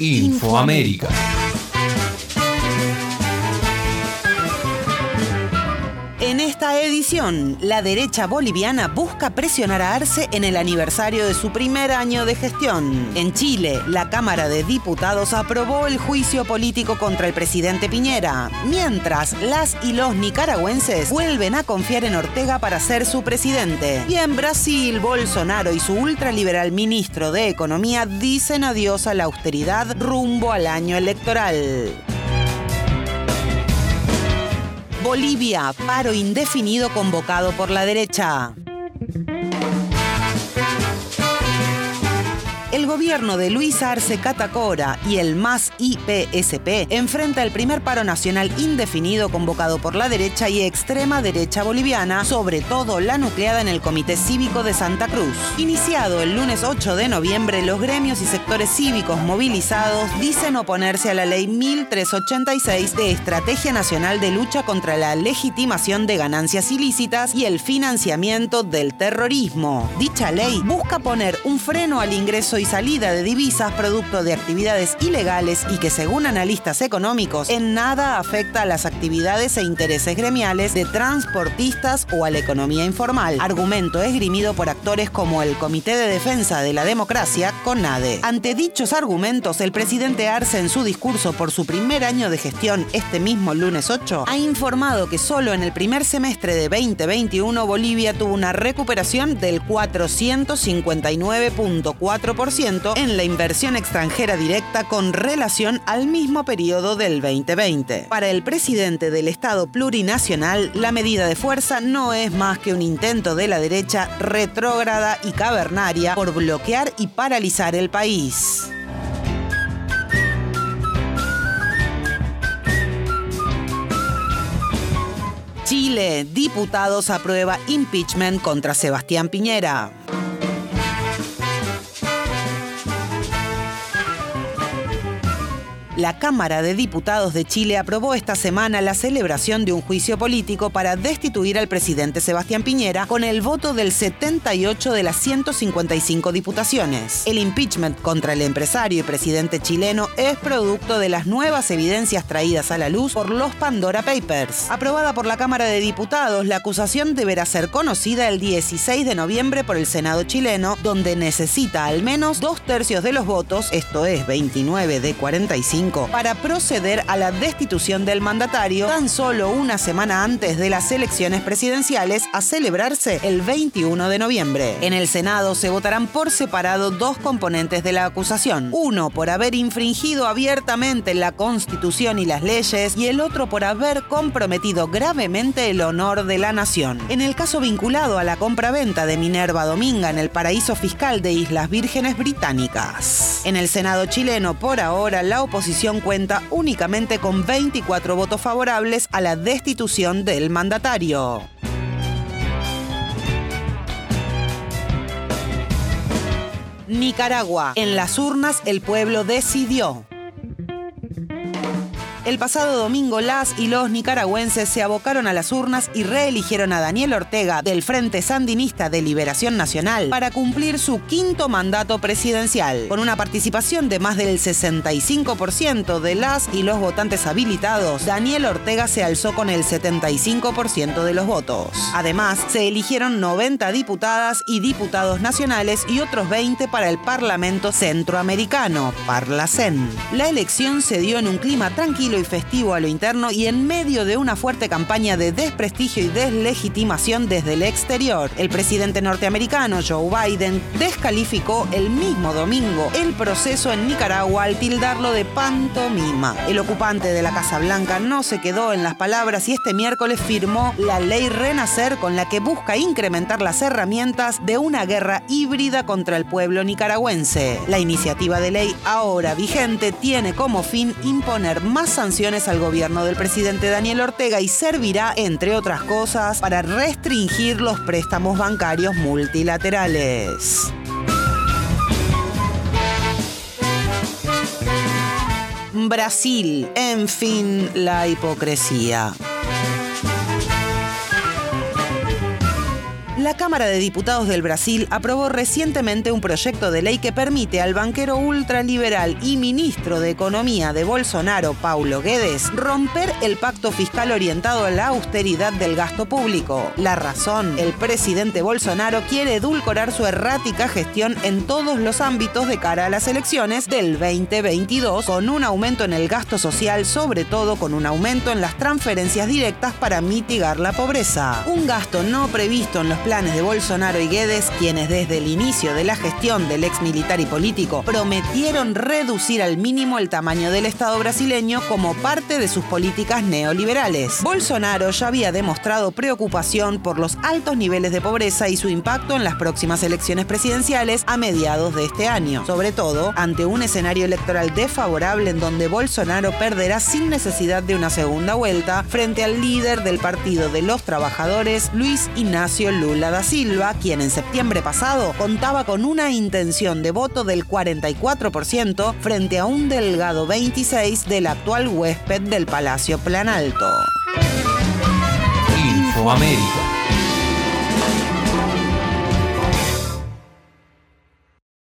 Infoamérica. En esta edición, la derecha boliviana busca presionar a Arce en el aniversario de su primer año de gestión. En Chile, la Cámara de Diputados aprobó el juicio político contra el presidente Piñera, mientras las y los nicaragüenses vuelven a confiar en Ortega para ser su presidente. Y en Brasil, Bolsonaro y su ultraliberal ministro de Economía dicen adiós a la austeridad rumbo al año electoral. Bolivia, paro indefinido convocado por la derecha. Gobierno de Luis Arce Catacora y el MAS IPSP enfrenta el primer paro nacional indefinido convocado por la derecha y extrema derecha boliviana, sobre todo la nucleada en el Comité Cívico de Santa Cruz. Iniciado el lunes 8 de noviembre, los gremios y sectores cívicos movilizados dicen oponerse a la ley 1386 de Estrategia Nacional de Lucha contra la Legitimación de Ganancias Ilícitas y el Financiamiento del Terrorismo. Dicha ley busca poner un freno al ingreso y salida de divisas producto de actividades ilegales y que según analistas económicos en nada afecta a las actividades e intereses gremiales de transportistas o a la economía informal. Argumento esgrimido por actores como el Comité de Defensa de la Democracia, CONADE. Ante dichos argumentos, el presidente Arce en su discurso por su primer año de gestión este mismo lunes 8 ha informado que solo en el primer semestre de 2021 Bolivia tuvo una recuperación del 459.4% en la inversión extranjera directa con relación al mismo periodo del 2020. Para el presidente del Estado plurinacional, la medida de fuerza no es más que un intento de la derecha retrógrada y cavernaria por bloquear y paralizar el país. Chile, diputados aprueba impeachment contra Sebastián Piñera. La Cámara de Diputados de Chile aprobó esta semana la celebración de un juicio político para destituir al presidente Sebastián Piñera con el voto del 78 de las 155 diputaciones. El impeachment contra el empresario y presidente chileno es producto de las nuevas evidencias traídas a la luz por los Pandora Papers. Aprobada por la Cámara de Diputados, la acusación deberá ser conocida el 16 de noviembre por el Senado chileno, donde necesita al menos dos tercios de los votos, esto es 29 de 45 para proceder a la destitución del mandatario tan solo una semana antes de las elecciones presidenciales a celebrarse el 21 de noviembre. En el Senado se votarán por separado dos componentes de la acusación, uno por haber infringido abiertamente la Constitución y las leyes y el otro por haber comprometido gravemente el honor de la nación. En el caso vinculado a la compraventa de Minerva Dominga en el paraíso fiscal de Islas Vírgenes Británicas. En el Senado chileno, por ahora, la oposición cuenta únicamente con 24 votos favorables a la destitución del mandatario. Nicaragua. En las urnas el pueblo decidió. El pasado domingo las y los nicaragüenses se abocaron a las urnas y reeligieron a Daniel Ortega del Frente Sandinista de Liberación Nacional para cumplir su quinto mandato presidencial. Con una participación de más del 65% de las y los votantes habilitados, Daniel Ortega se alzó con el 75% de los votos. Además, se eligieron 90 diputadas y diputados nacionales y otros 20 para el Parlamento Centroamericano, Parlacen. La elección se dio en un clima tranquilo y festivo a lo interno y en medio de una fuerte campaña de desprestigio y deslegitimación desde el exterior. El presidente norteamericano Joe Biden descalificó el mismo domingo el proceso en Nicaragua al tildarlo de pantomima. El ocupante de la Casa Blanca no se quedó en las palabras y este miércoles firmó la ley Renacer con la que busca incrementar las herramientas de una guerra híbrida contra el pueblo nicaragüense. La iniciativa de ley ahora vigente tiene como fin imponer más sanciones al gobierno del presidente Daniel Ortega y servirá, entre otras cosas, para restringir los préstamos bancarios multilaterales. Brasil, en fin, la hipocresía. La Cámara de Diputados del Brasil aprobó recientemente un proyecto de ley que permite al banquero ultraliberal y ministro de Economía de Bolsonaro, Paulo Guedes, romper el pacto fiscal orientado a la austeridad del gasto público. La razón, el presidente Bolsonaro quiere edulcorar su errática gestión en todos los ámbitos de cara a las elecciones del 2022, con un aumento en el gasto social, sobre todo con un aumento en las transferencias directas para mitigar la pobreza. Un gasto no previsto en los planes de Bolsonaro y Guedes, quienes desde el inicio de la gestión del ex militar y político prometieron reducir al mínimo el tamaño del Estado brasileño como parte de sus políticas neoliberales. Bolsonaro ya había demostrado preocupación por los altos niveles de pobreza y su impacto en las próximas elecciones presidenciales a mediados de este año, sobre todo ante un escenario electoral desfavorable en donde Bolsonaro perderá sin necesidad de una segunda vuelta frente al líder del Partido de los Trabajadores, Luis Ignacio Lula da Silva, quien en septiembre pasado contaba con una intención de voto del 44% frente a un delgado 26% del actual huésped del Palacio Planalto.